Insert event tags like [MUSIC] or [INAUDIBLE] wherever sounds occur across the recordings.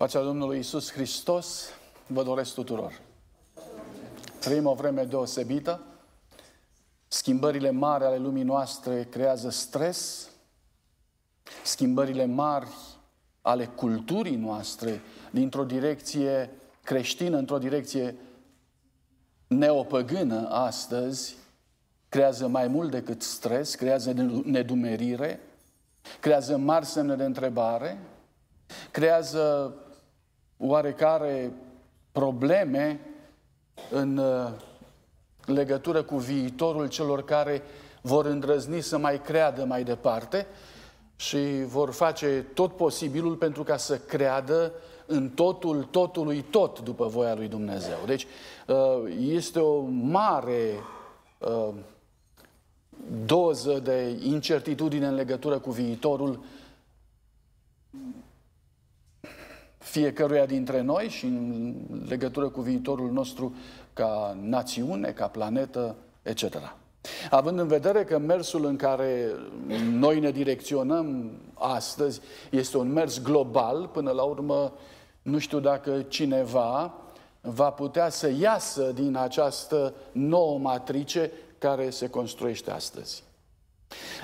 Pacea Domnului Isus Hristos vă doresc tuturor. Trăim o vreme deosebită. Schimbările mari ale lumii noastre creează stres. Schimbările mari ale culturii noastre dintr-o direcție creștină într-o direcție neopăgână astăzi creează mai mult decât stres, creează nedumerire, creează mari semne de întrebare, creează oarecare probleme în uh, legătură cu viitorul celor care vor îndrăzni să mai creadă mai departe și vor face tot posibilul pentru ca să creadă în totul totului tot după voia lui Dumnezeu. Deci uh, este o mare uh, doză de incertitudine în legătură cu viitorul fiecăruia dintre noi și în legătură cu viitorul nostru ca națiune, ca planetă, etc. Având în vedere că mersul în care noi ne direcționăm astăzi este un mers global, până la urmă nu știu dacă cineva va putea să iasă din această nouă matrice care se construiește astăzi.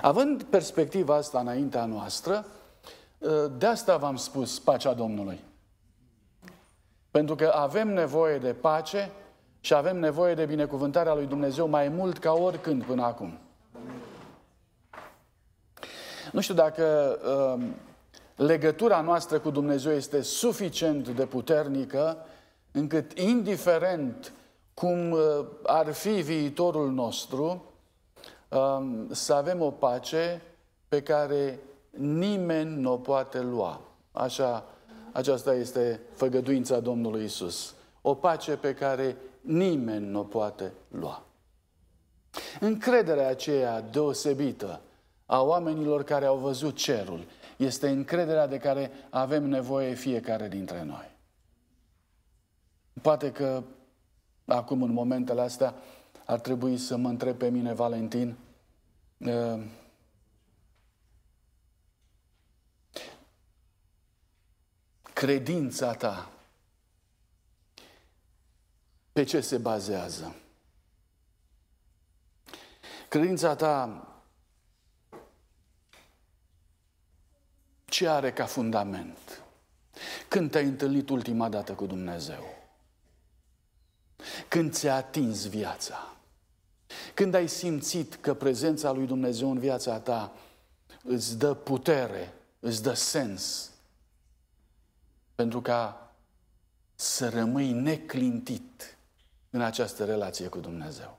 Având perspectiva asta înaintea noastră, de asta v-am spus pacea Domnului. Pentru că avem nevoie de pace și avem nevoie de binecuvântarea lui Dumnezeu mai mult ca oricând până acum. Nu știu dacă uh, legătura noastră cu Dumnezeu este suficient de puternică încât, indiferent cum uh, ar fi viitorul nostru, uh, să avem o pace pe care nimeni nu o poate lua. Așa, aceasta este făgăduința Domnului Isus. O pace pe care nimeni nu o poate lua. Încrederea aceea deosebită a oamenilor care au văzut cerul este încrederea de care avem nevoie fiecare dintre noi. Poate că acum, în momentele astea, ar trebui să mă întreb pe mine, Valentin, credința ta pe ce se bazează? Credința ta ce are ca fundament? Când te-ai întâlnit ultima dată cu Dumnezeu? Când ți-a atins viața? Când ai simțit că prezența lui Dumnezeu în viața ta îți dă putere, îți dă sens, pentru ca să rămâi neclintit în această relație cu Dumnezeu.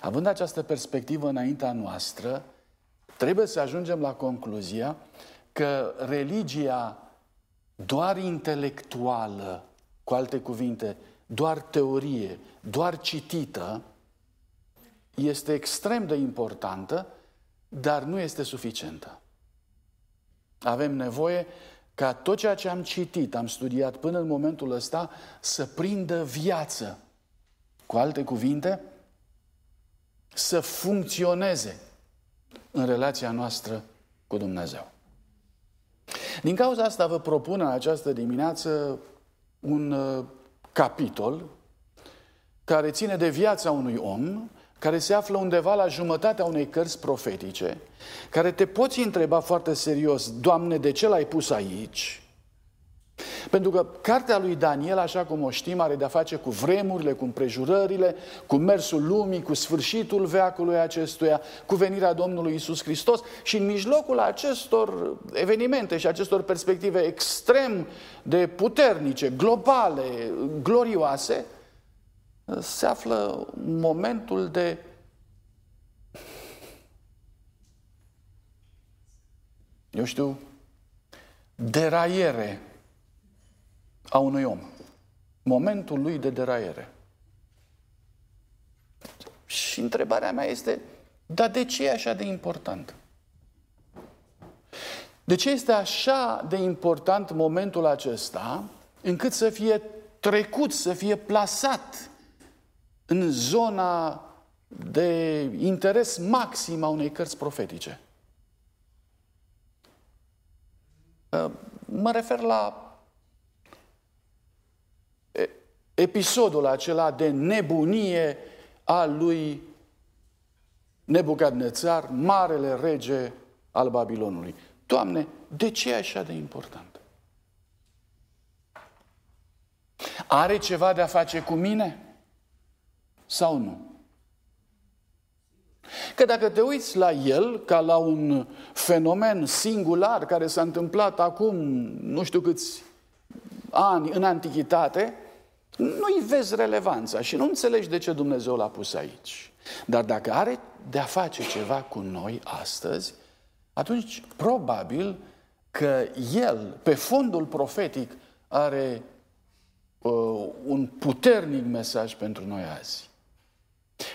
Având această perspectivă înaintea noastră, trebuie să ajungem la concluzia că religia doar intelectuală, cu alte cuvinte, doar teorie, doar citită, este extrem de importantă, dar nu este suficientă. Avem nevoie ca tot ceea ce am citit, am studiat până în momentul ăsta, să prindă viață. Cu alte cuvinte, să funcționeze în relația noastră cu Dumnezeu. Din cauza asta vă propun în această dimineață un uh, capitol care ține de viața unui om care se află undeva la jumătatea unei cărți profetice, care te poți întreba foarte serios, Doamne, de ce l-ai pus aici? Pentru că cartea lui Daniel, așa cum o știm, are de-a face cu vremurile, cu împrejurările, cu mersul lumii, cu sfârșitul veacului acestuia, cu venirea Domnului Isus Hristos și în mijlocul acestor evenimente și acestor perspective extrem de puternice, globale, glorioase, se află momentul de eu știu, deraiere a unui om. Momentul lui de deraiere. Și întrebarea mea este, dar de ce e așa de important? De ce este așa de important momentul acesta încât să fie trecut, să fie plasat în zona de interes maxim a unei cărți profetice. Uh, Mă refer la episodul acela de nebunie al lui Nebucadnețar, marele rege al Babilonului. Doamne, de ce e așa de important? Are ceva de a face cu mine? Sau nu? Că dacă te uiți la el ca la un fenomen singular care s-a întâmplat acum nu știu câți ani în antichitate, nu-i vezi relevanța și nu înțelegi de ce Dumnezeu l-a pus aici. Dar dacă are de a face ceva cu noi astăzi, atunci probabil că el, pe fondul profetic, are uh, un puternic mesaj pentru noi azi.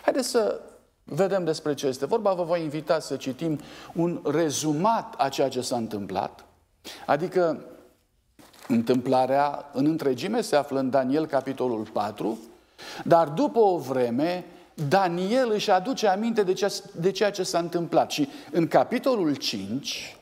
Haideți să vedem despre ce este vorba. Vă voi invita să citim un rezumat a ceea ce s-a întâmplat. Adică întâmplarea în întregime se află în Daniel capitolul 4, dar după o vreme Daniel își aduce aminte de, ce, de ceea ce s-a întâmplat. Și în capitolul 5,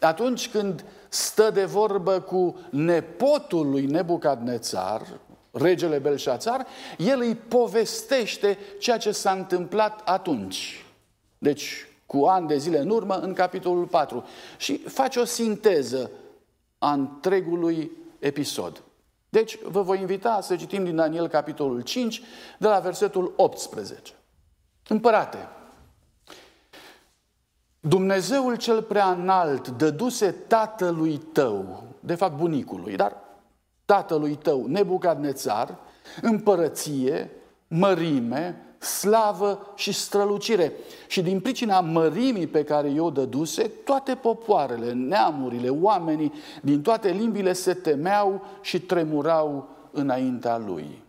atunci când stă de vorbă cu nepotul lui Nebucadnețar, regele Belșațar, el îi povestește ceea ce s-a întâmplat atunci. Deci, cu ani de zile în urmă, în capitolul 4. Și face o sinteză a întregului episod. Deci, vă voi invita să citim din Daniel capitolul 5, de la versetul 18. Împărate, Dumnezeul cel prea înalt dăduse tatălui tău, de fapt bunicului, dar tatălui tău, Nebucadnețar, împărăție, mărime, slavă și strălucire. Și din pricina mărimii pe care i-o dăduse, toate popoarele, neamurile, oamenii din toate limbile se temeau și tremurau înaintea lui.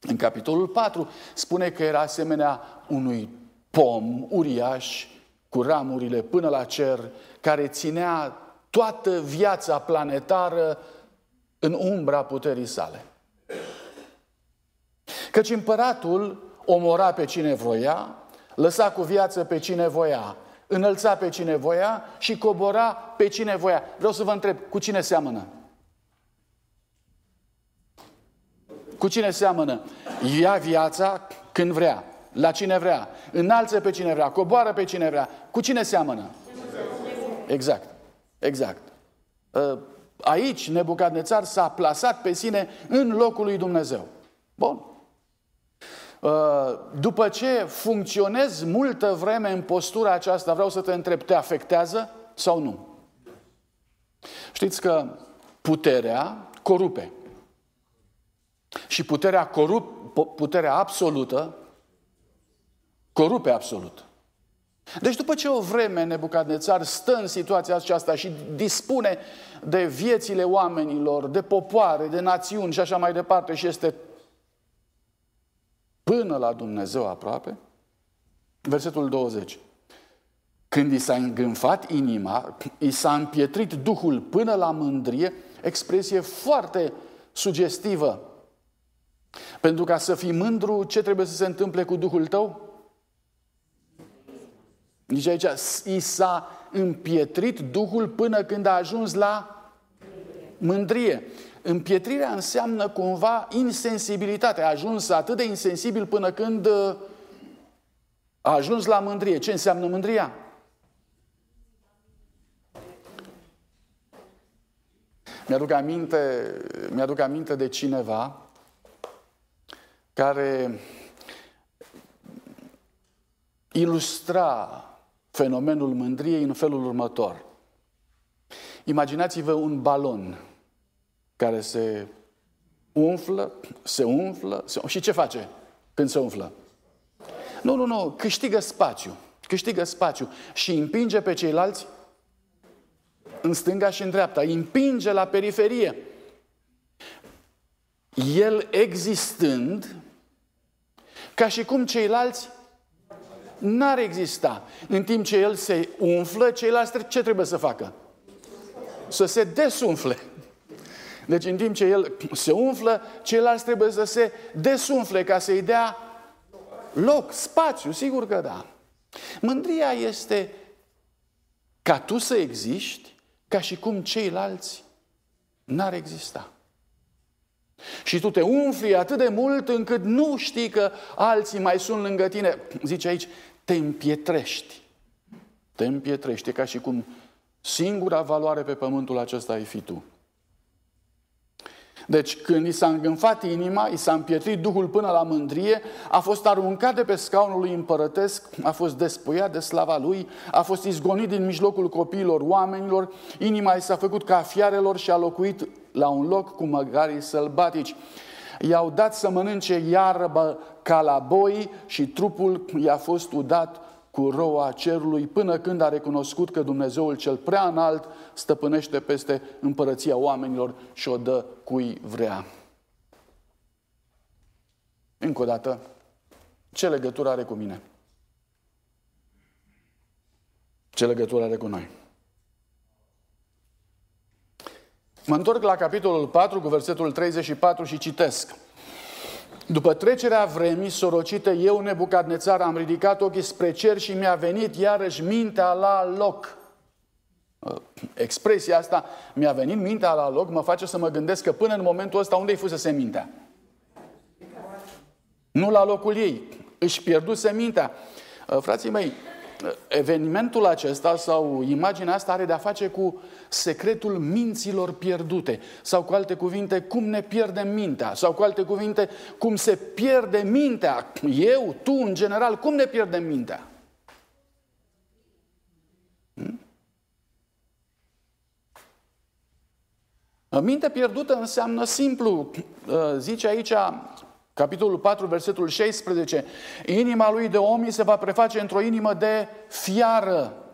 În capitolul 4 spune că era asemenea unui pom uriaș cu ramurile până la cer, care ținea toată viața planetară în umbra puterii sale. Căci împăratul omora pe cine voia, lăsa cu viață pe cine voia, înălța pe cine voia și cobora pe cine voia. Vreau să vă întreb, cu cine seamănă? Cu cine seamănă? Ia viața când vrea, la cine vrea, înalță pe cine vrea, coboară pe cine vrea. Cu cine seamănă? Exact, exact. Ă, aici Nebucadnețar s-a plasat pe sine în locul lui Dumnezeu. Bun. Uh, după ce funcționezi multă vreme în postura aceasta, vreau să te întreb, te afectează sau nu? Știți că puterea corupe. Și puterea, corup, puterea absolută corupe absolut. Deci după ce o vreme Nebucadnețar stă în situația aceasta și dispune de viețile oamenilor, de popoare, de națiuni și așa mai departe și este până la Dumnezeu aproape, versetul 20. Când i s-a îngânfat inima, i s-a împietrit Duhul până la mândrie, expresie foarte sugestivă. Pentru ca să fii mândru, ce trebuie să se întâmple cu Duhul tău? Nici aici, i s-a împietrit Duhul până când a ajuns la mândrie. Împietrirea înseamnă cumva insensibilitate. A ajuns atât de insensibil până când uh, a ajuns la mândrie. Ce înseamnă mândria? Mi-aduc aminte, mi-aduc aminte de cineva care ilustra fenomenul mândriei în felul următor. Imaginați-vă un balon care se umflă, se umflă, se... și ce face când se umflă? Nu, nu, nu, câștigă spațiu, câștigă spațiu și împinge pe ceilalți în stânga și în dreapta, îi împinge la periferie. El existând, ca și cum ceilalți n-ar exista. În timp ce el se umflă, ceilalți ce trebuie să facă? Să se desumfle. Deci în timp ce el se umflă, ceilalți trebuie să se desumfle ca să-i dea loc, spațiu, sigur că da. Mândria este ca tu să existi, ca și cum ceilalți N-ar exista. Și tu te umfli atât de mult încât nu știi că alții mai sunt lângă tine. Zice aici, te împietrești. Te împietrești, ca și cum singura valoare pe pământul acesta ai fi tu. Deci când i s-a îngânfat inima, i s-a împietrit Duhul până la mândrie, a fost aruncat de pe scaunul lui împărătesc, a fost despuiat de slava lui, a fost izgonit din mijlocul copiilor oamenilor, inima i s-a făcut ca fiarelor și a locuit la un loc cu măgarii sălbatici. I-au dat să mănânce iarbă ca la boi și trupul i-a fost udat cu roa cerului până când a recunoscut că Dumnezeul cel prea înalt stăpânește peste împărăția oamenilor și o dă cui vrea. Încă o dată, ce legătură are cu mine? Ce legătură are cu noi? Mă întorc la capitolul 4 cu versetul 34 și citesc. După trecerea vremii sorocite, eu, Nebucadnețar, am ridicat ochii spre cer și mi-a venit iarăși mintea la loc. Uh, expresia asta, mi-a venit mintea la loc, mă face să mă gândesc că până în momentul ăsta unde-i fusese mintea? Nu la locul ei. Își pierduse mintea. Uh, frații mei, evenimentul acesta sau imaginea asta are de-a face cu secretul minților pierdute. Sau cu alte cuvinte, cum ne pierdem mintea. Sau cu alte cuvinte, cum se pierde mintea. Eu, tu, în general, cum ne pierdem mintea? Hmm? Minte pierdută înseamnă simplu, zice aici Capitolul 4, versetul 16. Inima lui de om se va preface într-o inimă de fiară.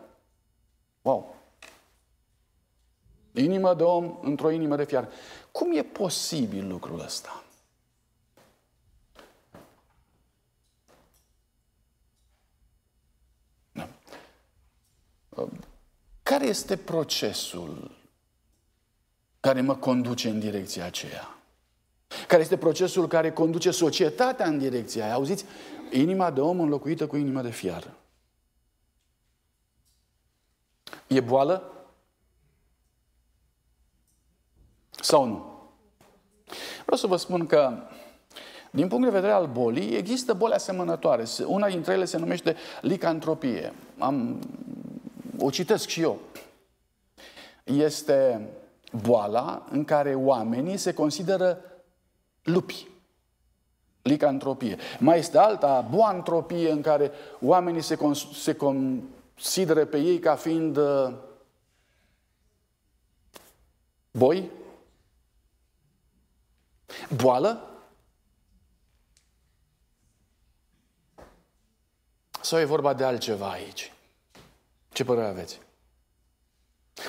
Wow! Inimă de om într-o inimă de fiară. Cum e posibil lucrul ăsta? Da. Care este procesul care mă conduce în direcția aceea? Care este procesul care conduce societatea în direcția aia. Auziți? Inima de om înlocuită cu inima de fiară. E boală? Sau nu? Vreau să vă spun că, din punct de vedere al bolii, există boli asemănătoare. Una dintre ele se numește licantropie. Am, o citesc și eu. Este boala în care oamenii se consideră lupi. Licantropie. Mai este alta, boantropie, în care oamenii se, cons- se consideră pe ei ca fiind uh, boi, boală, sau e vorba de altceva aici? Ce părere aveți?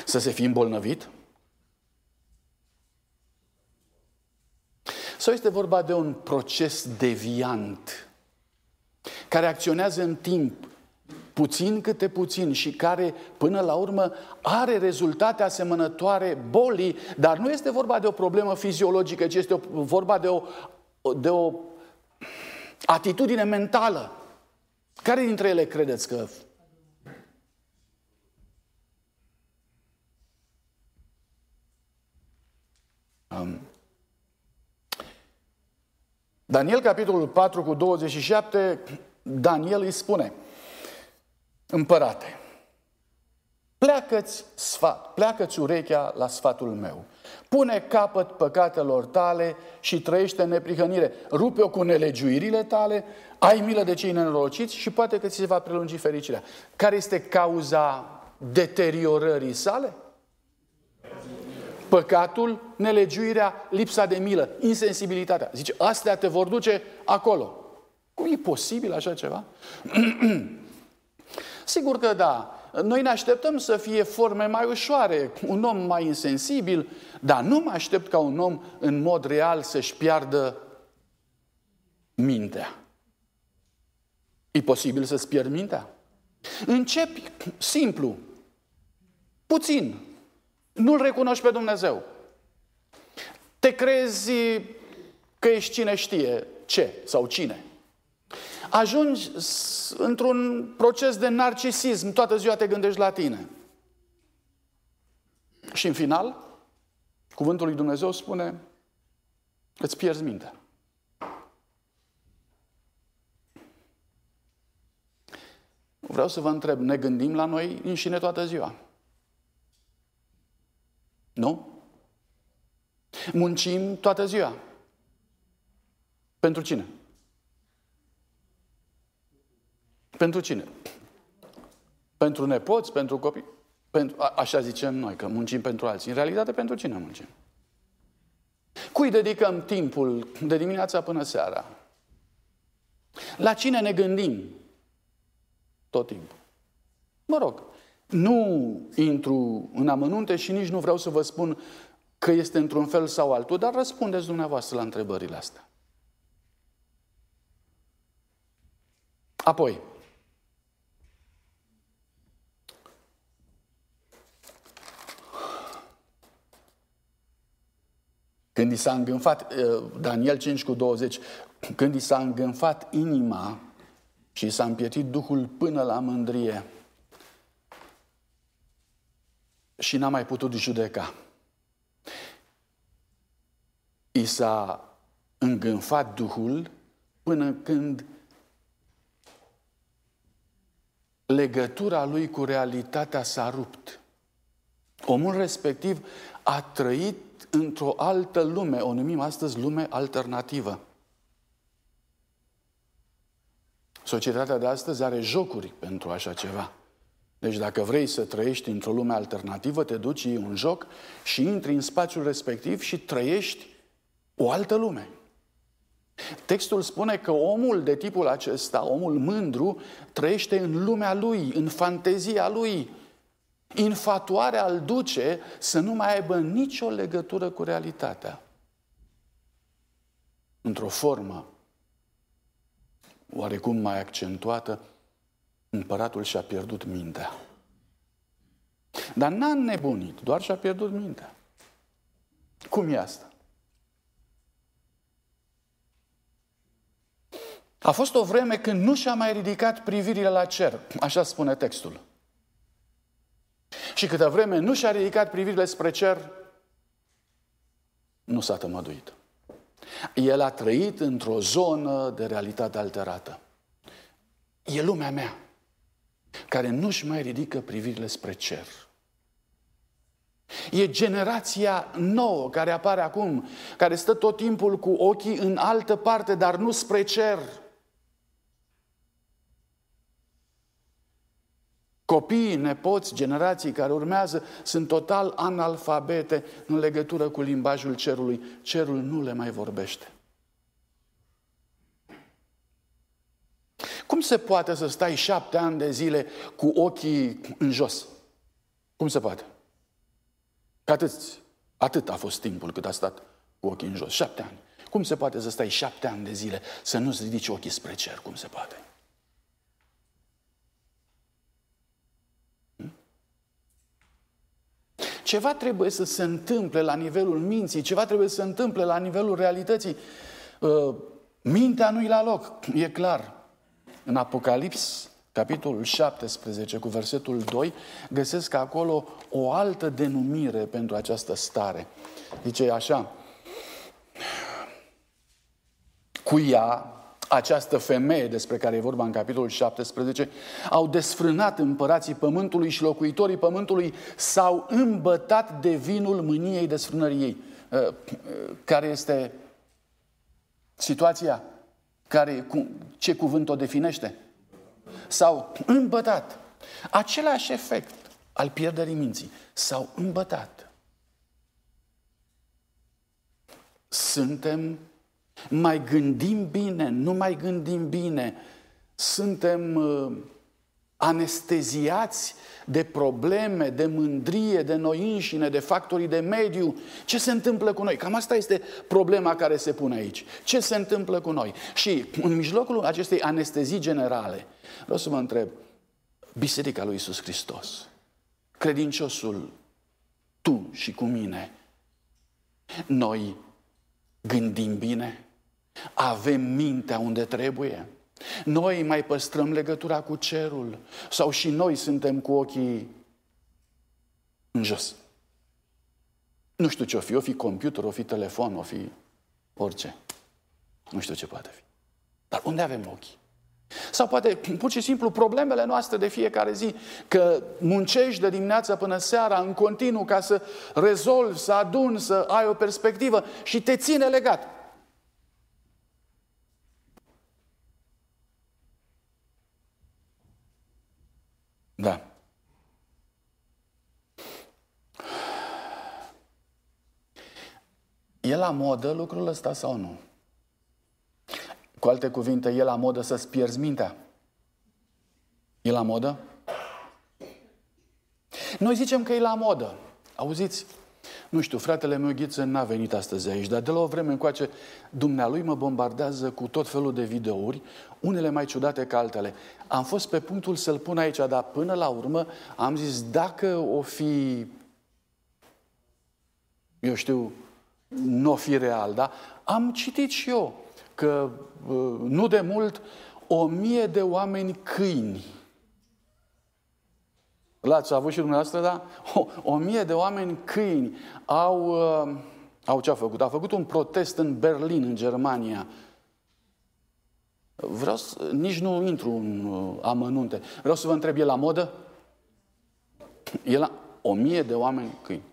Să se fi îmbolnăvit? Sau este vorba de un proces deviant care acționează în timp, puțin câte puțin și care până la urmă are rezultate asemănătoare bolii, dar nu este vorba de o problemă fiziologică, ci este vorba de o, de o atitudine mentală. Care dintre ele credeți că Daniel, capitolul 4 cu 27, Daniel îi spune, împărate, pleacă-ți sfat, pleacă-ți urechea la sfatul meu. Pune capăt păcatelor tale și trăiește în neprihănire. Rupe-o cu nelegiuirile tale, ai milă de cei nenorociți și poate că ți se va prelungi fericirea. Care este cauza deteriorării sale? Păcatul, nelegiuirea, lipsa de milă, insensibilitatea. Zice, astea te vor duce acolo. Cum e posibil așa ceva? [CLEARS THROAT] Sigur că da. Noi ne așteptăm să fie forme mai ușoare, un om mai insensibil, dar nu mă aștept ca un om în mod real să-și piardă mintea. E posibil să-ți pierd mintea? Începi simplu, puțin, nu-L recunoști pe Dumnezeu. Te crezi că ești cine știe ce sau cine. Ajungi într-un proces de narcisism, toată ziua te gândești la tine. Și în final, Cuvântul lui Dumnezeu spune, îți pierzi mintea. Vreau să vă întreb, ne gândim la noi înșine toată ziua? Nu? Muncim toată ziua. Pentru cine? Pentru cine? Pentru nepoți, pentru copii? Pentru, a, așa zicem noi, că muncim pentru alții. În realitate, pentru cine muncim? Cui dedicăm timpul de dimineața până seara? La cine ne gândim tot timpul? Mă rog, nu intru în amănunte și nici nu vreau să vă spun că este într-un fel sau altul, dar răspundeți dumneavoastră la întrebările astea. Apoi, Când i s-a îngânfat, uh, Daniel 5 cu 20, când i s-a îngânfat inima și s-a împietit Duhul până la mândrie și n-a mai putut judeca. I s-a îngânfat Duhul până când legătura lui cu realitatea s-a rupt. Omul respectiv a trăit într-o altă lume, o numim astăzi lume alternativă. Societatea de astăzi are jocuri pentru așa ceva. Deci dacă vrei să trăiești într-o lume alternativă, te duci, iei un joc și intri în spațiul respectiv și trăiești o altă lume. Textul spune că omul de tipul acesta, omul mândru, trăiește în lumea lui, în fantezia lui, Infatuarea îl duce să nu mai aibă nicio legătură cu realitatea. Într-o formă oarecum mai accentuată, împăratul și-a pierdut mintea. Dar n-a nebunit, doar și-a pierdut mintea. Cum e asta? A fost o vreme când nu și-a mai ridicat privirile la cer, așa spune textul. Și câtă vreme nu și-a ridicat privirile spre cer, nu s-a tămăduit. El a trăit într-o zonă de realitate alterată. E lumea mea, care nu-și mai ridică privirile spre cer. E generația nouă care apare acum, care stă tot timpul cu ochii în altă parte, dar nu spre cer. Copiii, nepoți, generații care urmează sunt total analfabete în legătură cu limbajul cerului. Cerul nu le mai vorbește. Cum se poate să stai șapte ani de zile cu ochii în jos? Cum se poate? Că atât, atât a fost timpul cât a stat cu ochii în jos. Șapte ani. Cum se poate să stai șapte ani de zile să nu-ți ridici ochii spre cer? Cum se poate? Ceva trebuie să se întâmple la nivelul minții, ceva trebuie să se întâmple la nivelul realității. Uh, mintea nu-i la loc, e clar. În Apocalips, capitolul 17, cu versetul 2, găsesc acolo o altă denumire pentru această stare. Zice așa, cu ea, această femeie despre care e vorba în capitolul 17, au desfrânat împărații pământului și locuitorii pământului s-au îmbătat de vinul mâniei desfrânării ei. Uh, uh, care este situația? Care, ce cuvânt o definește? S-au îmbătat. Același efect al pierderii minții. S-au îmbătat. Suntem mai gândim bine, nu mai gândim bine. Suntem uh, anesteziați de probleme, de mândrie, de noi înșine, de factorii de mediu. Ce se întâmplă cu noi? Cam asta este problema care se pune aici. Ce se întâmplă cu noi? Și în mijlocul acestei anestezii generale, vreau să vă întreb, Biserica lui Isus Hristos, credinciosul, tu și cu mine, noi gândim bine? Avem mintea unde trebuie? Noi mai păstrăm legătura cu cerul? Sau și noi suntem cu ochii în jos? Nu știu ce o fi, o fi computer, o fi telefon, o fi orice. Nu știu ce poate fi. Dar unde avem ochii? Sau poate pur și simplu problemele noastre de fiecare zi, că muncești de dimineața până seara în continuu ca să rezolvi, să aduni, să ai o perspectivă și te ține legat. Da. E la modă lucrul ăsta sau nu? Cu alte cuvinte, e la modă să-ți pierzi mintea? E la modă? Noi zicem că e la modă. Auziți? Nu știu, fratele meu Ghiță n-a venit astăzi aici, dar de la o vreme încoace dumnealui mă bombardează cu tot felul de videouri, unele mai ciudate ca altele. Am fost pe punctul să-l pun aici, dar până la urmă am zis, dacă o fi, eu știu, nu o fi real, da? Am citit și eu că nu de mult o mie de oameni câini L-ați avut și dumneavoastră, da? O, o mie de oameni câini au, uh, au ce-a făcut? A făcut un protest în Berlin, în Germania. Vreau să, nici nu intru în uh, amănunte. Vreau să vă întreb, e la modă? E la o mie de oameni câini.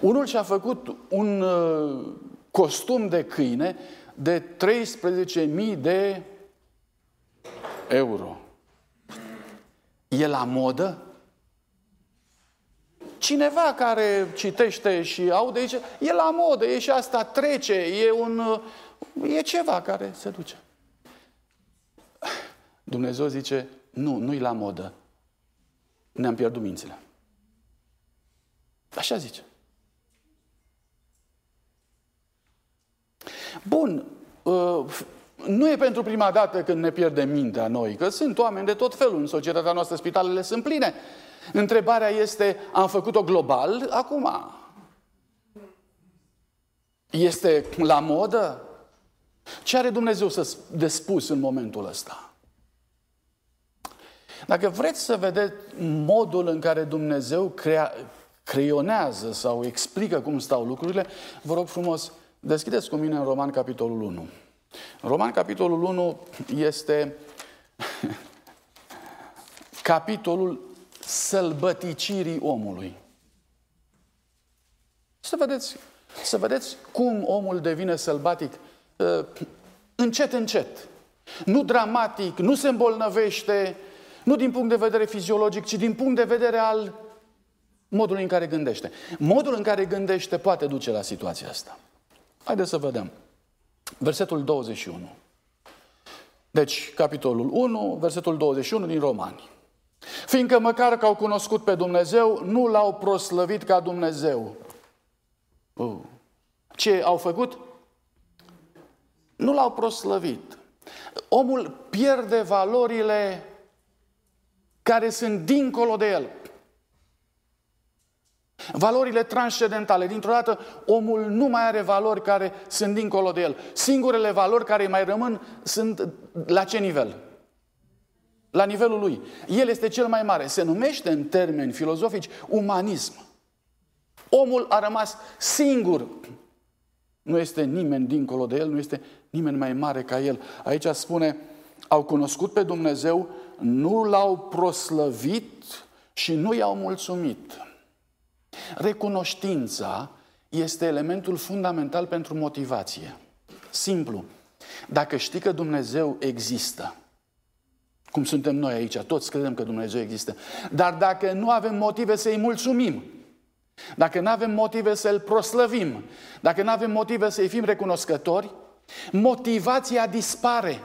Unul și-a făcut un uh, costum de câine de 13.000 de euro. E la modă? Cineva care citește și aude aici, e la modă, e și asta trece, e un... e ceva care se duce. Dumnezeu zice, nu, nu-i la modă. Ne-am pierdut mințile. Așa zice. Bun, uh, nu e pentru prima dată când ne pierdem mintea noi, că sunt oameni de tot felul în societatea noastră, spitalele sunt pline. Întrebarea este, am făcut-o global acum? Este la modă? Ce are Dumnezeu să de spus în momentul ăsta? Dacă vreți să vedeți modul în care Dumnezeu crea, creionează sau explică cum stau lucrurile, vă rog frumos, deschideți cu mine în Roman, capitolul 1. Roman, capitolul 1, este [LAUGHS] capitolul sălbăticirii omului. Să vedeți, să vedeți cum omul devine sălbatic uh, încet, încet. Nu dramatic, nu se îmbolnăvește, nu din punct de vedere fiziologic, ci din punct de vedere al modului în care gândește. Modul în care gândește poate duce la situația asta. Haideți să vedem. Versetul 21. Deci, capitolul 1, versetul 21 din Romani. Fiindcă măcar că au cunoscut pe Dumnezeu, nu l-au proslăvit ca Dumnezeu. Uh. Ce au făcut? Nu l-au proslăvit. Omul pierde valorile care sunt dincolo de el. Valorile transcendentale. Dintr-o dată, omul nu mai are valori care sunt dincolo de el. Singurele valori care mai rămân sunt la ce nivel? La nivelul lui. El este cel mai mare. Se numește în termeni filozofici umanism. Omul a rămas singur. Nu este nimeni dincolo de el, nu este nimeni mai mare ca el. Aici spune, au cunoscut pe Dumnezeu, nu l-au proslăvit și nu i-au mulțumit. Recunoștința este elementul fundamental pentru motivație. Simplu. Dacă știi că Dumnezeu există, cum suntem noi aici, toți credem că Dumnezeu există, dar dacă nu avem motive să-i mulțumim, dacă nu avem motive să-L proslăvim, dacă nu avem motive să-i fim recunoscători, motivația dispare.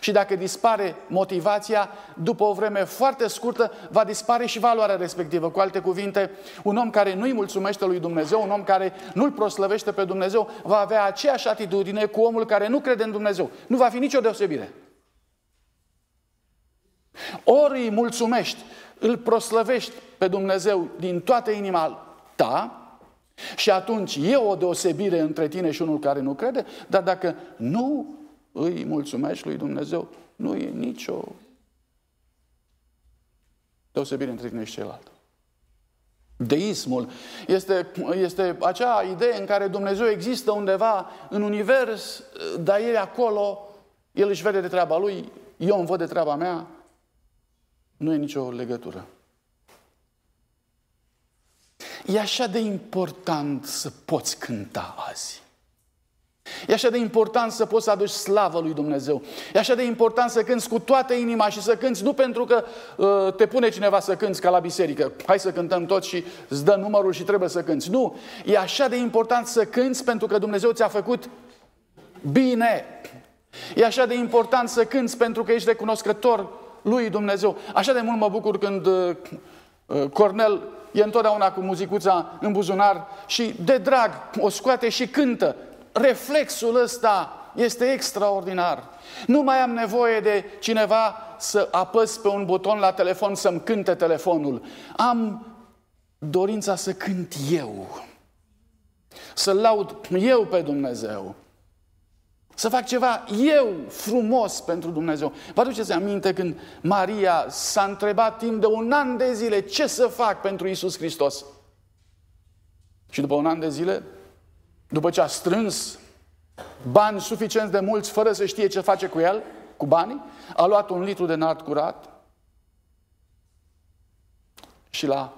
Și dacă dispare motivația, după o vreme foarte scurtă, va dispare și valoarea respectivă. Cu alte cuvinte, un om care nu-i mulțumește lui Dumnezeu, un om care nu-L proslăvește pe Dumnezeu, va avea aceeași atitudine cu omul care nu crede în Dumnezeu. Nu va fi nicio deosebire. Ori îi mulțumești, îl proslăvești pe Dumnezeu din toată inima ta, și atunci e o deosebire între tine și unul care nu crede, dar dacă nu îi mulțumești lui Dumnezeu, nu e nicio deosebire între tine și celălalt. Deismul este, este acea idee în care Dumnezeu există undeva în univers, dar El e acolo, El își vede de treaba Lui, eu îmi văd de treaba mea. Nu e nicio legătură. E așa de important să poți cânta azi. E așa de important să poți să aduci slavă lui Dumnezeu. E așa de important să cânți cu toată inima și să cânți nu pentru că uh, te pune cineva să cânți ca la biserică. Hai să cântăm tot și îți dă numărul și trebuie să cânți. Nu. E așa de important să cânți pentru că Dumnezeu ți-a făcut bine. E așa de important să cânți pentru că ești recunoscător lui Dumnezeu. Așa de mult mă bucur când uh, uh Cornel e întotdeauna cu muzicuța în buzunar și de drag o scoate și cântă reflexul ăsta este extraordinar. Nu mai am nevoie de cineva să apăs pe un buton la telefon să-mi cânte telefonul. Am dorința să cânt eu. Să laud eu pe Dumnezeu. Să fac ceva eu frumos pentru Dumnezeu. Vă aduceți aminte când Maria s-a întrebat timp de un an de zile ce să fac pentru Isus Hristos? Și după un an de zile după ce a strâns bani suficient de mulți fără să știe ce face cu el, cu banii, a luat un litru de nard curat și l-a,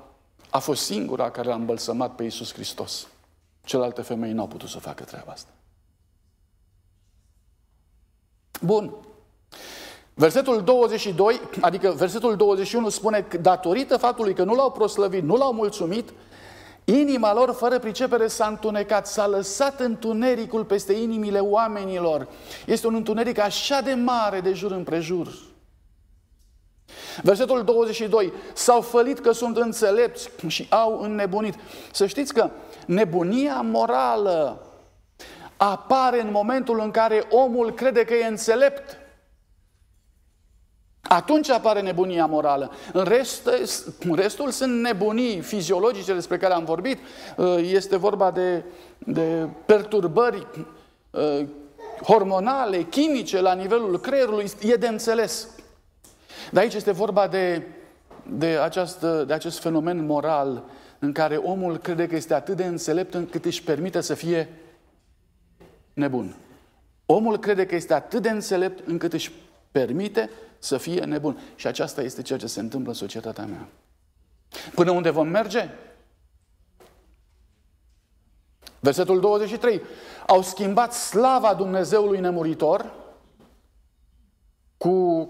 a fost singura care l-a îmbălsămat pe Iisus Hristos. Celelalte femei n-au putut să facă treaba asta. Bun. Versetul 22, adică versetul 21 spune că datorită faptului că nu l-au proslăvit, nu l-au mulțumit, Inima lor, fără pricepere, s-a întunecat, s-a lăsat întunericul peste inimile oamenilor. Este un întuneric așa de mare de jur împrejur. Versetul 22. S-au fălit că sunt înțelepți și au înnebunit. Să știți că nebunia morală apare în momentul în care omul crede că e înțelept. Atunci apare nebunia morală. În, rest, în restul sunt nebunii fiziologice despre care am vorbit. Uh, este vorba de, de perturbări uh, hormonale, chimice la nivelul creierului. E de înțeles. Dar aici este vorba de, de, această, de acest fenomen moral în care omul crede că este atât de înțelept încât își permite să fie nebun. Omul crede că este atât de înțelept încât își permite să fie nebun. Și aceasta este ceea ce se întâmplă în societatea mea. Până unde vom merge? Versetul 23. Au schimbat slava Dumnezeului nemuritor cu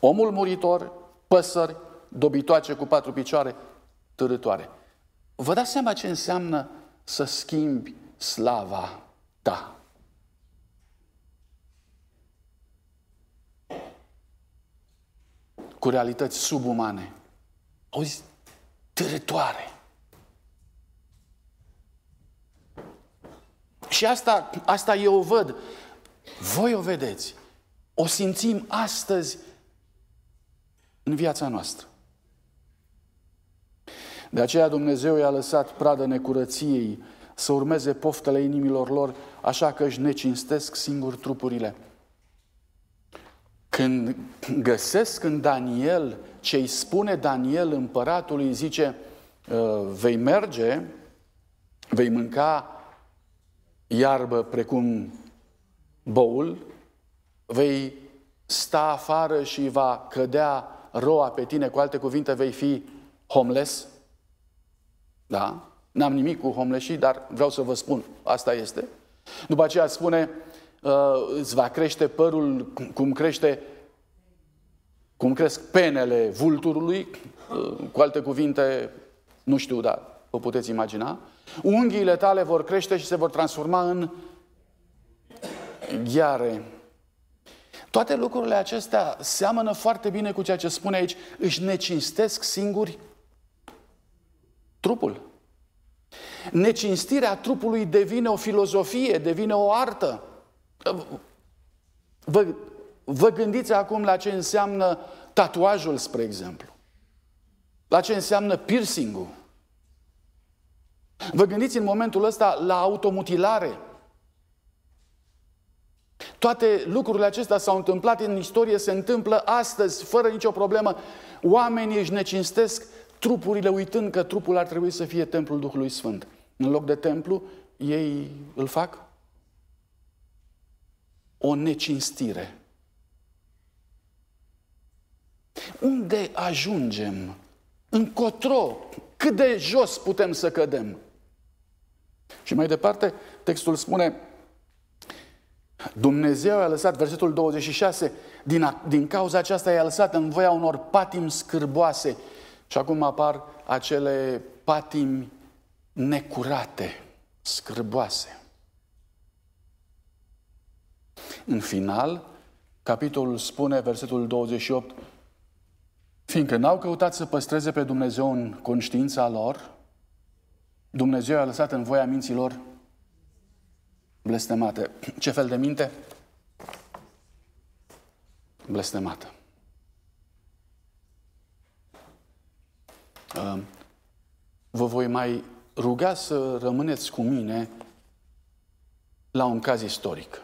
omul muritor, păsări, dobitoace cu patru picioare, târătoare. Vă dați seama ce înseamnă să schimbi slava ta? Cu realități subumane. Auzi, târătoare. Și asta, asta eu o văd. Voi o vedeți. O simțim astăzi în viața noastră. De aceea Dumnezeu i-a lăsat pradă necurăției să urmeze poftele inimilor lor, așa că își necinstesc singur trupurile. Când găsesc în Daniel ce îi spune Daniel împăratului, zice, ă, vei merge, vei mânca iarbă precum boul, vei sta afară și va cădea roa pe tine, cu alte cuvinte, vei fi homeless. Da? N-am nimic cu homeless dar vreau să vă spun, asta este. După aceea spune, Uh, îți va crește părul cum crește cum cresc penele vulturului, uh, cu alte cuvinte, nu știu, dar vă puteți imagina. Unghiile tale vor crește și se vor transforma în ghiare. Toate lucrurile acestea seamănă foarte bine cu ceea ce spune aici. Își necinstesc singuri trupul. Necinstirea trupului devine o filozofie, devine o artă. Vă, vă gândiți acum la ce înseamnă tatuajul, spre exemplu. La ce înseamnă piercing-ul. Vă gândiți în momentul ăsta la automutilare. Toate lucrurile acestea s-au întâmplat în istorie, se întâmplă astăzi, fără nicio problemă. Oamenii își necinstesc trupurile uitând că trupul ar trebui să fie templul Duhului Sfânt. În loc de templu, ei îl fac o necinstire. Unde ajungem? Încotro? Cât de jos putem să cădem? Și mai departe, textul spune, Dumnezeu a lăsat, versetul 26, din, din cauza aceasta i-a lăsat în voia unor patimi scârboase. Și acum apar acele patimi necurate, scârboase. În final, capitolul spune, versetul 28, fiindcă n-au căutat să păstreze pe Dumnezeu în conștiința lor, Dumnezeu a lăsat în voia minților blestemate. Ce fel de minte? Blestemată. Vă voi mai ruga să rămâneți cu mine la un caz istoric.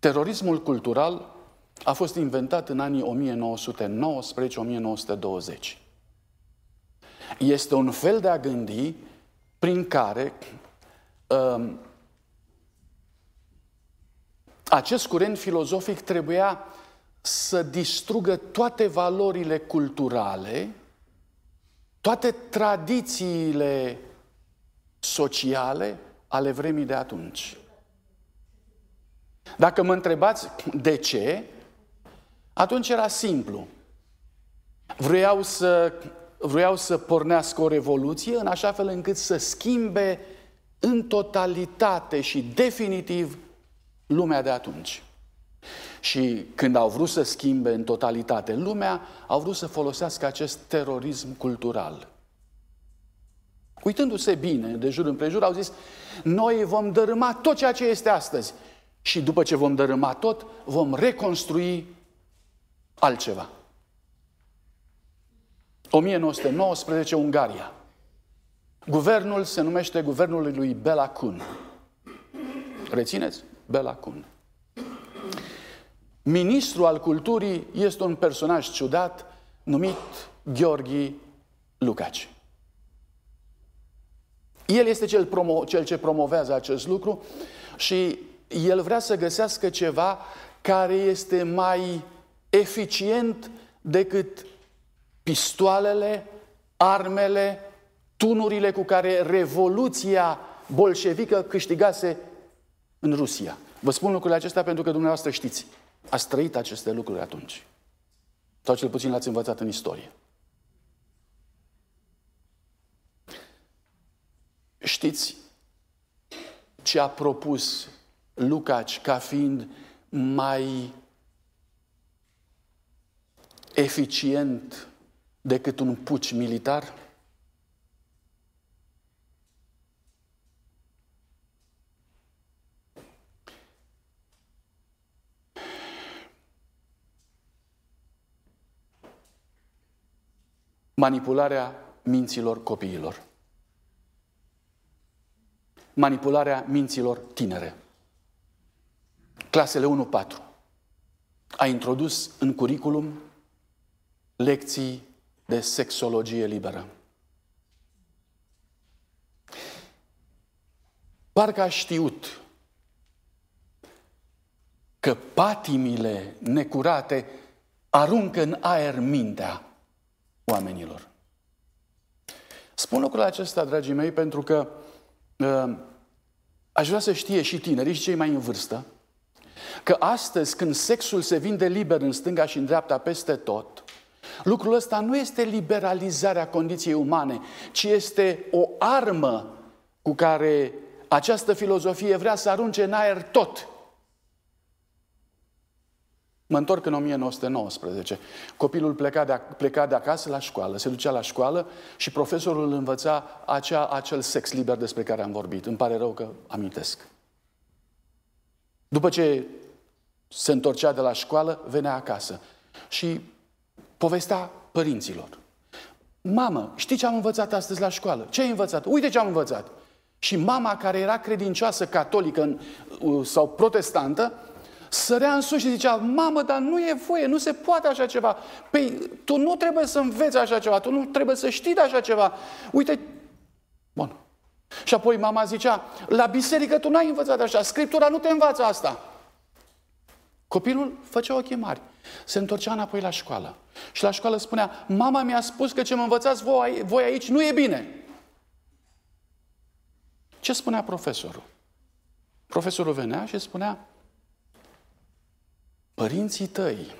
Terorismul cultural a fost inventat în anii 1919-1920. Este un fel de a gândi prin care um, acest curent filozofic trebuia să distrugă toate valorile culturale, toate tradițiile sociale ale vremii de atunci. Dacă mă întrebați de ce, atunci era simplu. Vreau să, vreau să pornească o revoluție în așa fel încât să schimbe în totalitate și definitiv lumea de atunci. Și când au vrut să schimbe în totalitate lumea, au vrut să folosească acest terorism cultural. Uitându-se bine de jur împrejur, au zis, noi vom dărâma tot ceea ce este astăzi. Și după ce vom dărâma tot, vom reconstrui altceva. 1919, Ungaria. Guvernul se numește guvernul lui Bela Kun. Rețineți? Bela Kun. Ministrul al culturii este un personaj ciudat numit Gheorghi Lucaci. El este cel, promo, cel ce promovează acest lucru și el vrea să găsească ceva care este mai eficient decât pistoalele, armele, tunurile cu care revoluția bolșevică câștigase în Rusia. Vă spun lucrurile acestea pentru că dumneavoastră știți. Ați trăit aceste lucruri atunci. Sau cel puțin l-ați învățat în istorie. Știți ce a propus Lucaci ca fiind mai eficient decât un puci militar? Manipularea minților copiilor. Manipularea minților tinere. Clasele 1-4. A introdus în curriculum lecții de sexologie liberă. Parcă a știut că patimile necurate aruncă în aer mintea oamenilor. Spun lucrul acesta, dragii mei, pentru că uh, aș vrea să știe și tinerii și cei mai în vârstă că astăzi, când sexul se vinde liber în stânga și în dreapta peste tot, lucrul ăsta nu este liberalizarea condiției umane, ci este o armă cu care această filozofie vrea să arunce în aer tot. Mă întorc în 1919. Copilul pleca de, pleca de acasă la școală, se ducea la școală și profesorul îl învăța acea, acel sex liber despre care am vorbit. Îmi pare rău că amintesc. După ce se întorcea de la școală, venea acasă și povestea părinților. Mamă, știi ce am învățat astăzi la școală? Ce ai învățat? Uite ce am învățat. Și mama, care era credincioasă catolică sau protestantă, sărea în sus și zicea, mamă, dar nu e voie, nu se poate așa ceva. Păi, tu nu trebuie să înveți așa ceva, tu nu trebuie să știi de așa ceva. Uite, bun. Și apoi mama zicea, la biserică tu n-ai învățat așa, Scriptura nu te învață asta. Copilul făcea ochii mari. Se întorcea înapoi la școală. Și la școală spunea, mama mi-a spus că ce mă învățați voi, voi aici nu e bine. Ce spunea profesorul? Profesorul venea și spunea, părinții tăi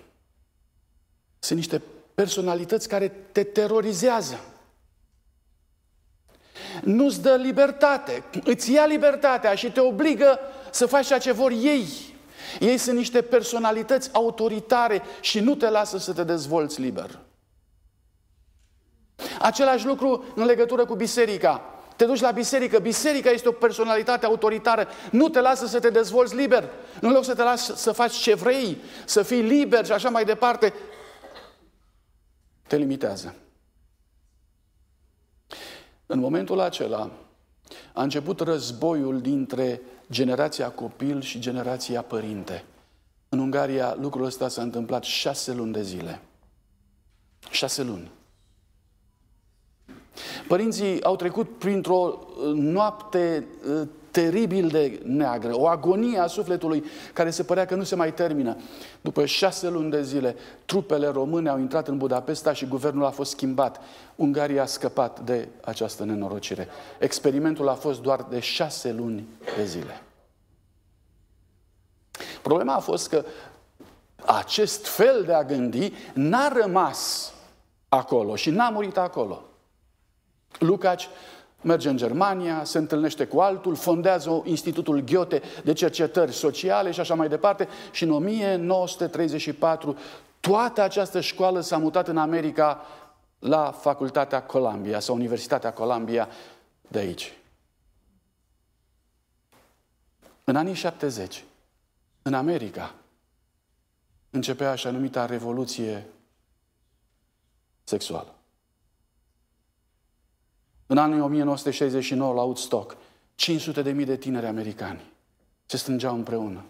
sunt niște personalități care te terorizează. Nu-ți dă libertate, îți ia libertatea și te obligă să faci ceea ce vor ei. Ei sunt niște personalități autoritare și nu te lasă să te dezvolți liber. Același lucru în legătură cu biserica. Te duci la biserică, biserica este o personalitate autoritară, nu te lasă să te dezvolți liber. În loc să te lași să faci ce vrei, să fii liber și așa mai departe, te limitează. În momentul acela a început războiul dintre generația copil și generația părinte. În Ungaria lucrul ăsta s-a întâmplat șase luni de zile. Șase luni. Părinții au trecut printr-o uh, noapte uh, teribil de neagră, o agonie a sufletului care se părea că nu se mai termină. După șase luni de zile, trupele române au intrat în Budapesta și guvernul a fost schimbat. Ungaria a scăpat de această nenorocire. Experimentul a fost doar de șase luni de zile. Problema a fost că acest fel de a gândi n-a rămas acolo și n-a murit acolo. Lucaci merge în Germania, se întâlnește cu altul, fondează Institutul Goethe de cercetări sociale și așa mai departe și în 1934 toată această școală s-a mutat în America la Facultatea Columbia sau Universitatea Columbia de aici. În anii 70, în America, începea așa numita revoluție sexuală. În anii 1969, la Woodstock, 500 de mii de tineri americani se strângeau împreună.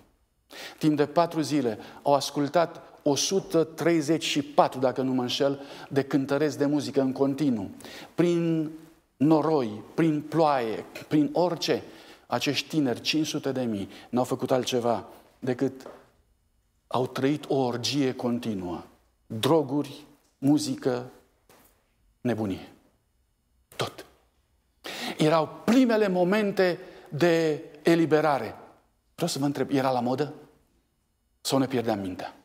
Timp de patru zile au ascultat 134, dacă nu mă înșel, de cântăresc de muzică în continuu. Prin noroi, prin ploaie, prin orice, acești tineri, 500 de mii, n-au făcut altceva decât au trăit o orgie continuă. Droguri, muzică, nebunie. Tot. Erau primele momente de eliberare. Vreau să vă întreb, era la modă? Sau ne pierdeam mintea?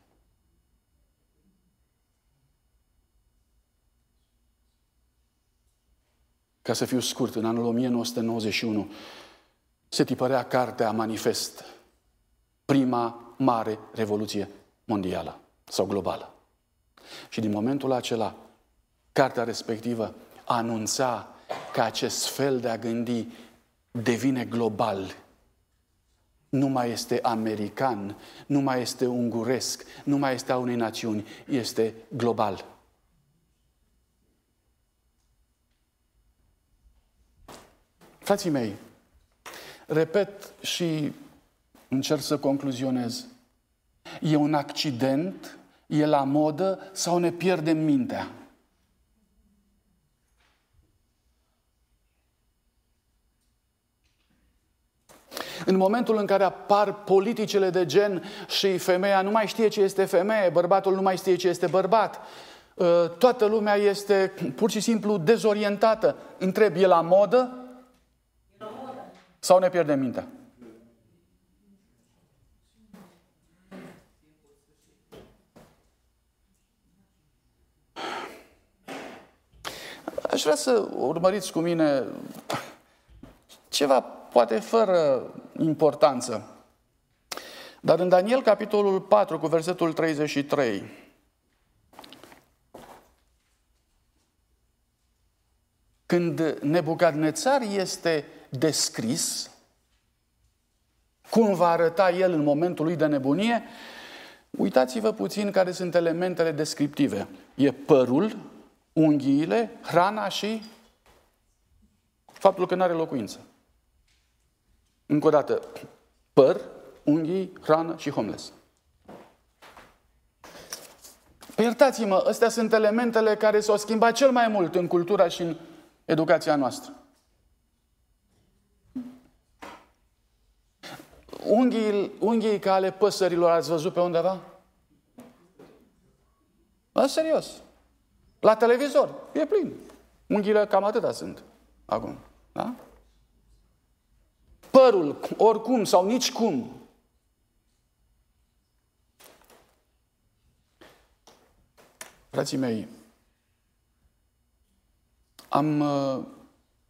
Ca să fiu scurt, în anul 1991 se tipărea cartea Manifest, prima mare revoluție mondială sau globală. Și din momentul acela, cartea respectivă anunța că acest fel de a gândi devine global. Nu mai este american, nu mai este unguresc, nu mai este a unei națiuni, este global. Frații mei, repet și încerc să concluzionez. E un accident? E la modă? Sau ne pierdem mintea? În momentul în care apar politicile de gen și femeia nu mai știe ce este femeie, bărbatul nu mai știe ce este bărbat, ă, toată lumea este pur și simplu dezorientată. Întreb, e la modă? Sau ne pierdem mintea? Aș vrea să urmăriți cu mine ceva poate fără importanță. Dar în Daniel, capitolul 4, cu versetul 33, când Nebucadnețar este descris, cum va arăta el în momentul lui de nebunie, uitați-vă puțin care sunt elementele descriptive. E părul, unghiile, hrana și faptul că nu are locuință. Încă o dată, păr, unghii, hrană și homeless. Păi iertați-mă, astea sunt elementele care s-au schimbat cel mai mult în cultura și în educația noastră. Unghii, unghii ca ale păsărilor ați văzut pe undeva? Bă, serios. La televizor, e plin. Unghiile cam atâta sunt acum. Da? Părul, oricum sau nici cum. Frații mei, am, uh,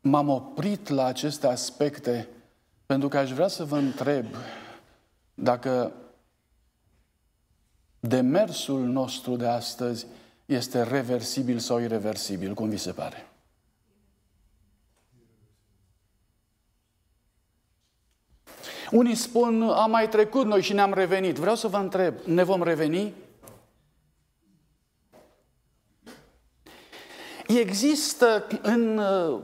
m-am oprit la aceste aspecte pentru că aș vrea să vă întreb dacă demersul nostru de astăzi este reversibil sau irreversibil, cum vi se pare? Unii spun, am mai trecut noi și ne-am revenit. Vreau să vă întreb, ne vom reveni? Există în uh,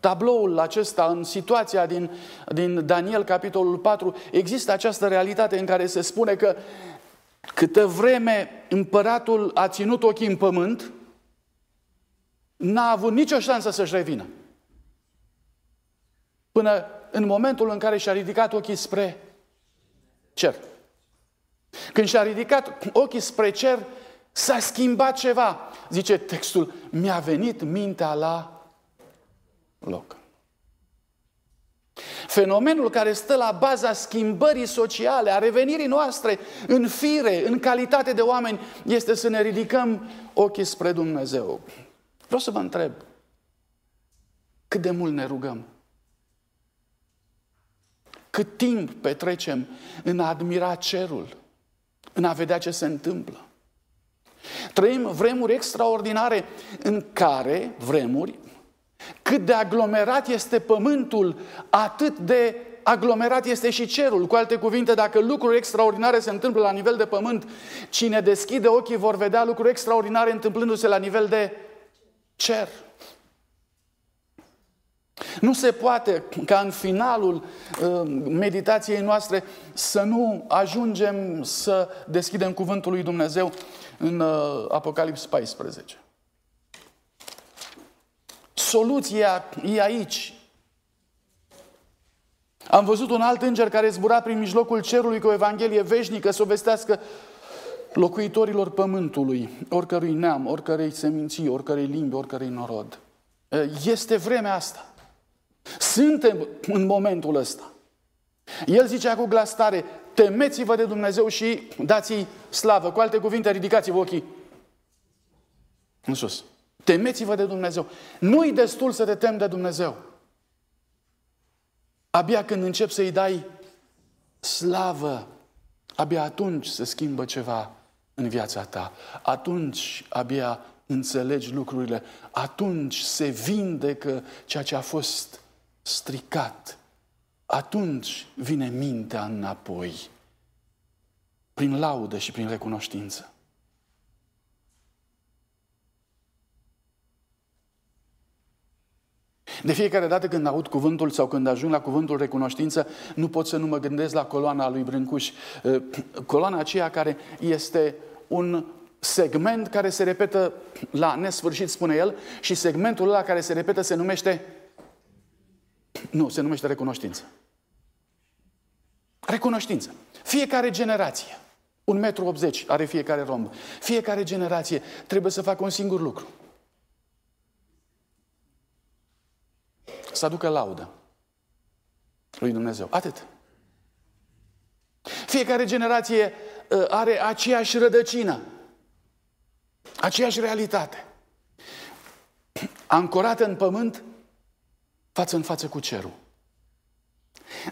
tabloul acesta, în situația din, din Daniel, capitolul 4, există această realitate în care se spune că câtă vreme împăratul a ținut ochii în pământ, n-a avut nicio șansă să-și revină. Până în momentul în care și-a ridicat ochii spre cer. Când și-a ridicat ochii spre cer, s-a schimbat ceva. Zice textul, mi-a venit mintea la loc. Fenomenul care stă la baza schimbării sociale, a revenirii noastre în fire, în calitate de oameni, este să ne ridicăm ochii spre Dumnezeu. Vreau să vă întreb, cât de mult ne rugăm? Cât timp petrecem în a admira cerul, în a vedea ce se întâmplă? Trăim vremuri extraordinare în care, vremuri, cât de aglomerat este pământul, atât de aglomerat este și cerul. Cu alte cuvinte, dacă lucruri extraordinare se întâmplă la nivel de pământ, cine deschide ochii vor vedea lucruri extraordinare întâmplându-se la nivel de cer. Nu se poate ca în finalul uh, meditației noastre să nu ajungem să deschidem cuvântul lui Dumnezeu în uh, Apocalips 14. Soluția e aici. Am văzut un alt înger care zbura prin mijlocul cerului cu o Evanghelie veșnică să o vestească locuitorilor pământului, oricărui neam, oricărei seminții, oricărei limbi, oricărei norod. Este vremea asta. Suntem în momentul ăsta. El zicea cu glas tare, temeți-vă de Dumnezeu și dați-i slavă. Cu alte cuvinte, ridicați-vă ochii în sus. Temeți-vă de Dumnezeu. Nu-i destul să te temi de Dumnezeu. Abia când începi să-i dai slavă, abia atunci se schimbă ceva în viața ta. Atunci abia înțelegi lucrurile. Atunci se vindecă ceea ce a fost stricat. Atunci vine mintea înapoi. Prin laudă și prin recunoștință. De fiecare dată când aud cuvântul sau când ajung la cuvântul recunoștință, nu pot să nu mă gândesc la coloana lui Brâncuș. Uh, coloana aceea care este un segment care se repetă la nesfârșit, spune el, și segmentul ăla care se repetă se numește nu, se numește recunoștință. Recunoștință. Fiecare generație, un metru 80 are fiecare romb. Fiecare generație trebuie să facă un singur lucru. să aducă laudă lui Dumnezeu. Atât. Fiecare generație uh, are aceeași rădăcină, aceeași realitate. [CLEARS THROAT] Ancorată în pământ, față în față cu cerul.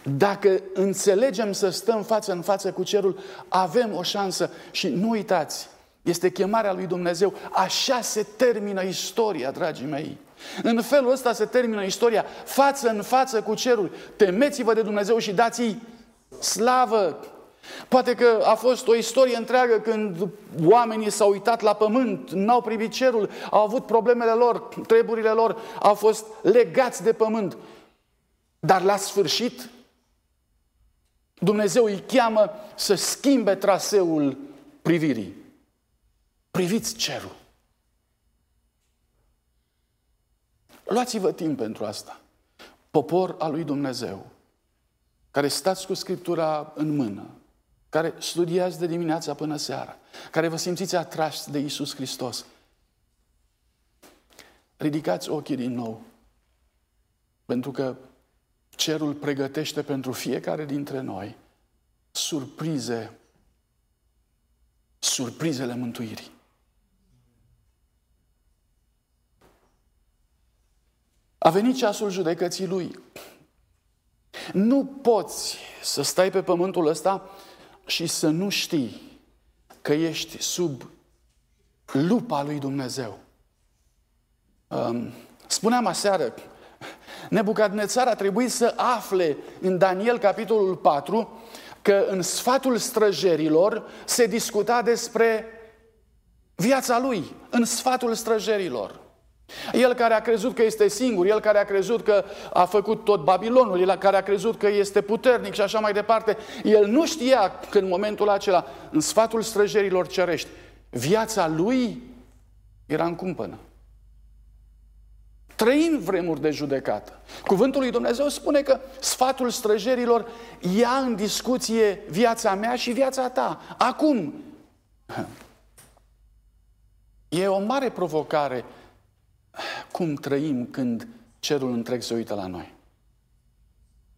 Dacă înțelegem să stăm față în față cu cerul, avem o șansă și nu uitați, este chemarea lui Dumnezeu. Așa se termină istoria, dragii mei. În felul ăsta se termină istoria, față în față cu cerul. Temeți-vă de Dumnezeu și dați-i slavă. Poate că a fost o istorie întreagă când oamenii s-au uitat la pământ, n-au privit cerul, au avut problemele lor, treburile lor, au fost legați de pământ. Dar la sfârșit, Dumnezeu îi cheamă să schimbe traseul privirii Priviți cerul. Luați-vă timp pentru asta. Popor al lui Dumnezeu, care stați cu Scriptura în mână, care studiați de dimineața până seara, care vă simțiți atrași de Isus Hristos, ridicați ochii din nou, pentru că cerul pregătește pentru fiecare dintre noi surprize, surprizele mântuirii. A venit ceasul judecății lui. Nu poți să stai pe pământul ăsta și să nu știi că ești sub lupa lui Dumnezeu. Um, spuneam aseară, Nebucadnețar a trebuit să afle în Daniel capitolul 4 că în sfatul străjerilor se discuta despre viața lui, în sfatul străjerilor. El care a crezut că este singur, el care a crezut că a făcut tot Babilonul, el care a crezut că este puternic și așa mai departe, el nu știa că în momentul acela, în sfatul străjerilor cerești, viața lui era în cumpănă. Trăim vremuri de judecată. Cuvântul lui Dumnezeu spune că sfatul străjerilor ia în discuție viața mea și viața ta. Acum, [LAUGHS] e o mare provocare cum trăim când cerul întreg se uită la noi.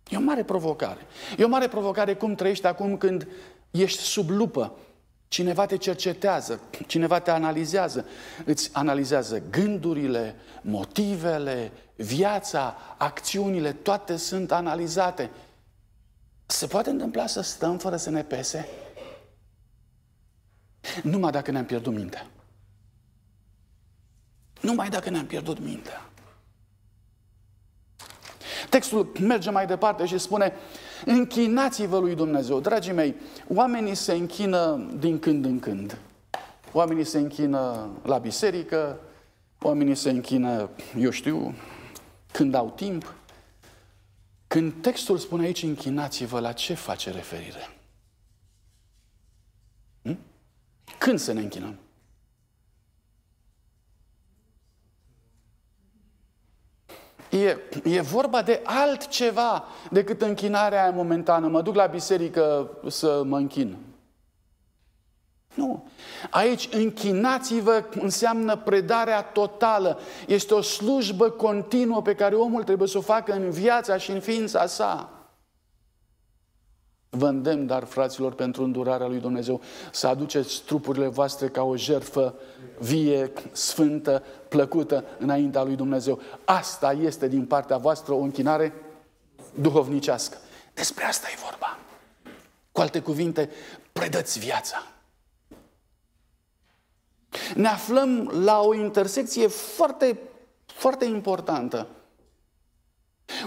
E o mare provocare. E o mare provocare cum trăiești acum când ești sub lupă. Cineva te cercetează, cineva te analizează, îți analizează gândurile, motivele, viața, acțiunile, toate sunt analizate. Se poate întâmpla să stăm fără să ne pese? Numai dacă ne-am pierdut mintea. Numai dacă ne-am pierdut mintea. Textul merge mai departe și spune, închinați-vă lui Dumnezeu. Dragii mei, oamenii se închină din când în când. Oamenii se închină la biserică, oamenii se închină, eu știu, când au timp. Când textul spune aici închinați-vă, la ce face referire? Hm? Când să ne închinăm? E, e vorba de altceva decât închinarea aia momentană. Mă duc la biserică să mă închin. Nu. Aici închinați-vă înseamnă predarea totală. Este o slujbă continuă pe care omul trebuie să o facă în viața și în ființa sa. Vă îndemn, dar, fraților, pentru îndurarea lui Dumnezeu, să aduceți trupurile voastre ca o jertfă vie, sfântă, plăcută înaintea lui Dumnezeu. Asta este din partea voastră o închinare duhovnicească. Despre asta e vorba. Cu alte cuvinte, predăți viața. Ne aflăm la o intersecție foarte, foarte importantă.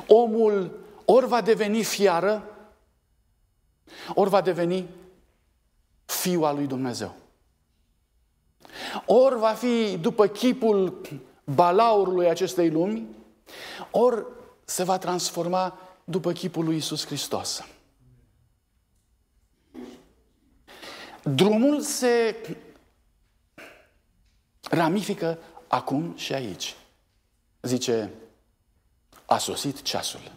Omul ori va deveni fiară, ori va deveni fiul al lui Dumnezeu. Ori va fi după chipul balaurului acestei lumi, ori se va transforma după chipul lui Isus Hristos. Drumul se ramifică acum și aici. Zice, a sosit ceasul.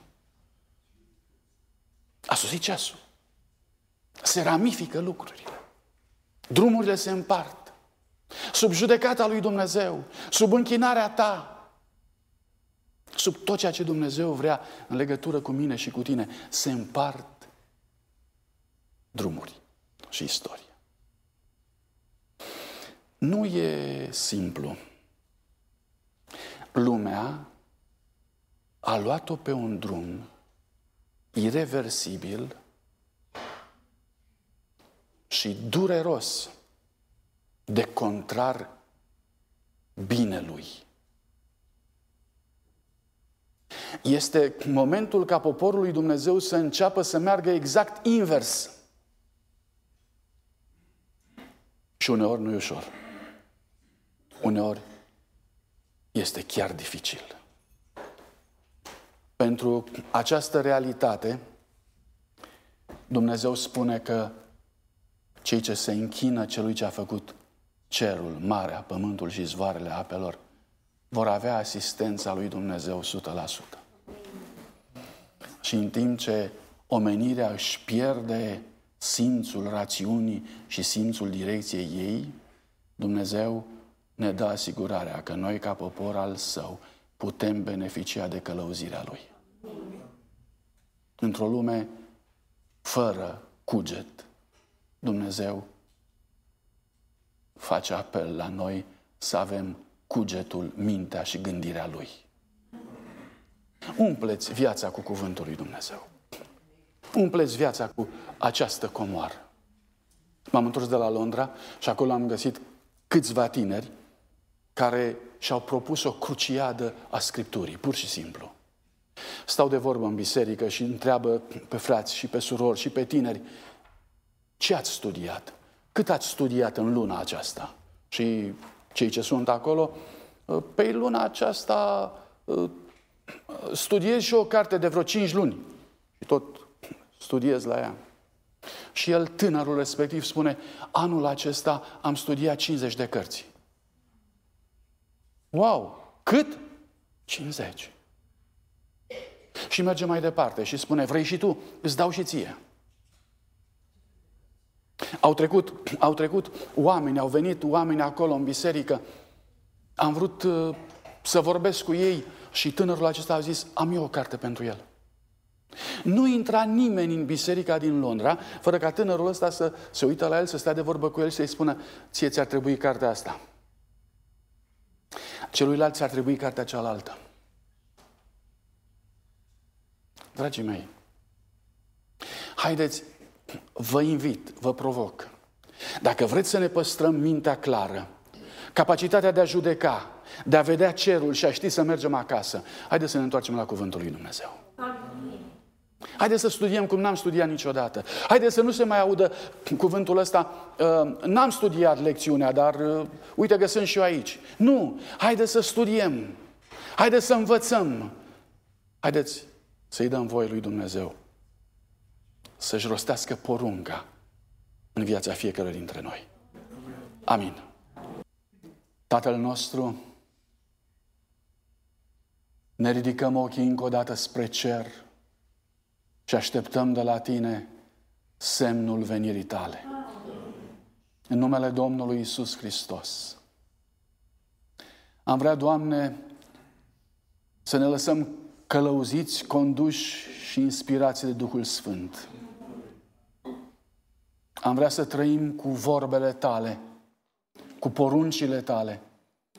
A sosit ceasul se ramifică lucrurile. Drumurile se împart. Sub judecata lui Dumnezeu, sub închinarea ta, sub tot ceea ce Dumnezeu vrea în legătură cu mine și cu tine, se împart drumuri și istorie. Nu e simplu. Lumea a luat-o pe un drum irreversibil și dureros de contrar binelui. Este momentul ca poporul lui Dumnezeu să înceapă să meargă exact invers. Și uneori nu e ușor. Uneori este chiar dificil. Pentru această realitate, Dumnezeu spune că cei ce se închină celui ce a făcut cerul, marea, pământul și zvoarele apelor vor avea asistența lui Dumnezeu 100%. Și în timp ce omenirea își pierde simțul rațiunii și simțul direcției ei, Dumnezeu ne dă asigurarea că noi, ca popor al său, putem beneficia de călăuzirea Lui. Într-o lume fără cuget, Dumnezeu face apel la noi să avem cugetul, mintea și gândirea Lui. Umpleți viața cu cuvântul lui Dumnezeu. Umpleți viața cu această comoară. M-am întors de la Londra și acolo am găsit câțiva tineri care și-au propus o cruciadă a Scripturii, pur și simplu. Stau de vorbă în biserică și întreabă pe frați și pe surori și pe tineri ce ați studiat? Cât ați studiat în luna aceasta? Și cei ce sunt acolo, pe luna aceasta studiez și o carte de vreo 5 luni. Și tot studiez la ea. Și el, tânărul respectiv, spune, anul acesta am studiat 50 de cărți. Wow! Cât? 50. Și merge mai departe și spune, vrei și tu? Îți dau și ție. Au trecut, au trecut oameni, au venit oameni acolo în biserică. Am vrut uh, să vorbesc cu ei și tânărul acesta a zis, am eu o carte pentru el. Nu intra nimeni în biserica din Londra fără ca tânărul ăsta să se uită la el, să stea de vorbă cu el și să-i spună, ție ți-ar trebui cartea asta. Celuilalt ți-ar trebui cartea cealaltă. Dragii mei, haideți, vă invit, vă provoc. Dacă vreți să ne păstrăm mintea clară, capacitatea de a judeca, de a vedea cerul și a ști să mergem acasă, haideți să ne întoarcem la Cuvântul lui Dumnezeu. Haideți să studiem cum n-am studiat niciodată. Haideți să nu se mai audă cuvântul ăsta, uh, n-am studiat lecțiunea, dar uh, uite că sunt și eu aici. Nu, haideți să studiem. Haideți să învățăm. Haideți să-i dăm voie lui Dumnezeu să-și rostească porunca în viața fiecare dintre noi. Amin. Tatăl nostru, ne ridicăm ochii încă o dată spre cer și așteptăm de la Tine semnul venirii Tale. În numele Domnului Isus Hristos. Am vrea, Doamne, să ne lăsăm călăuziți, conduși și inspirați de Duhul Sfânt. Am vrea să trăim cu vorbele Tale, cu poruncile Tale,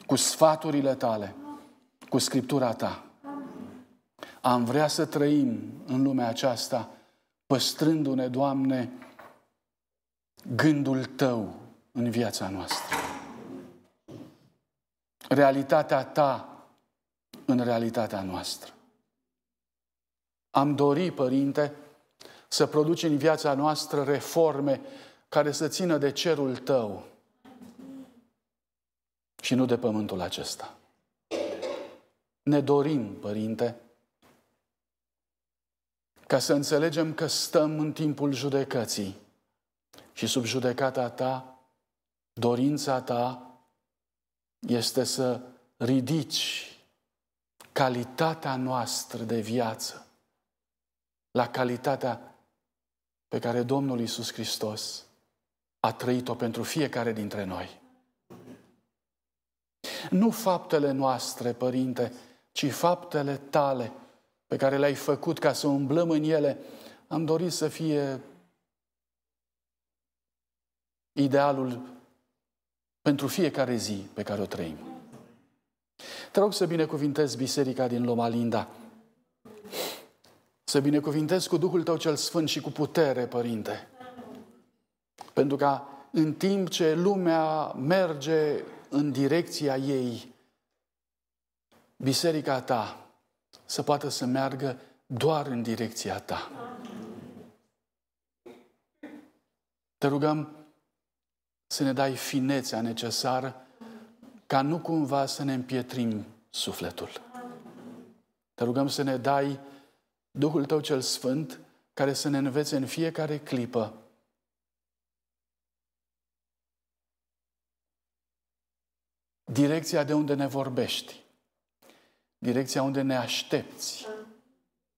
cu sfaturile Tale, cu Scriptura Ta. Am vrea să trăim în lumea aceasta păstrându-ne, Doamne, gândul Tău în viața noastră. Realitatea Ta în realitatea noastră. Am dori, Părinte, să produci în viața noastră reforme care să țină de cerul Tău și nu de pământul acesta. Ne dorim, Părinte, ca să înțelegem că stăm în timpul judecății și sub judecata ta, dorința ta este să ridici calitatea noastră de viață la calitatea pe care Domnul Isus Hristos a trăit-o pentru fiecare dintre noi. Nu faptele noastre, Părinte, ci faptele tale pe care le-ai făcut ca să umblăm în ele, am dorit să fie idealul pentru fiecare zi pe care o trăim. Te rog să binecuvintezi biserica din Loma Linda. Să binecuvintezi cu Duhul Tău cel Sfânt și cu putere, Părinte. Pentru ca în timp ce lumea merge în direcția ei, biserica Ta să poată să meargă doar în direcția ta. Te rugăm să ne dai finețea necesară ca nu cumva să ne împietrim sufletul. Te rugăm să ne dai Duhul Tău cel Sfânt care să ne învețe în fiecare clipă direcția de unde ne vorbești, direcția unde ne aștepți,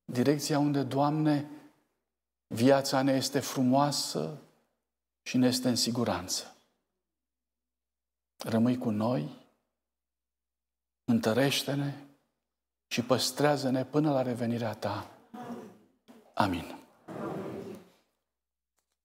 direcția unde, Doamne, viața ne este frumoasă și ne este în siguranță. Rămâi cu noi, întărește-ne și păstrează-ne până la revenirea Ta. Amin.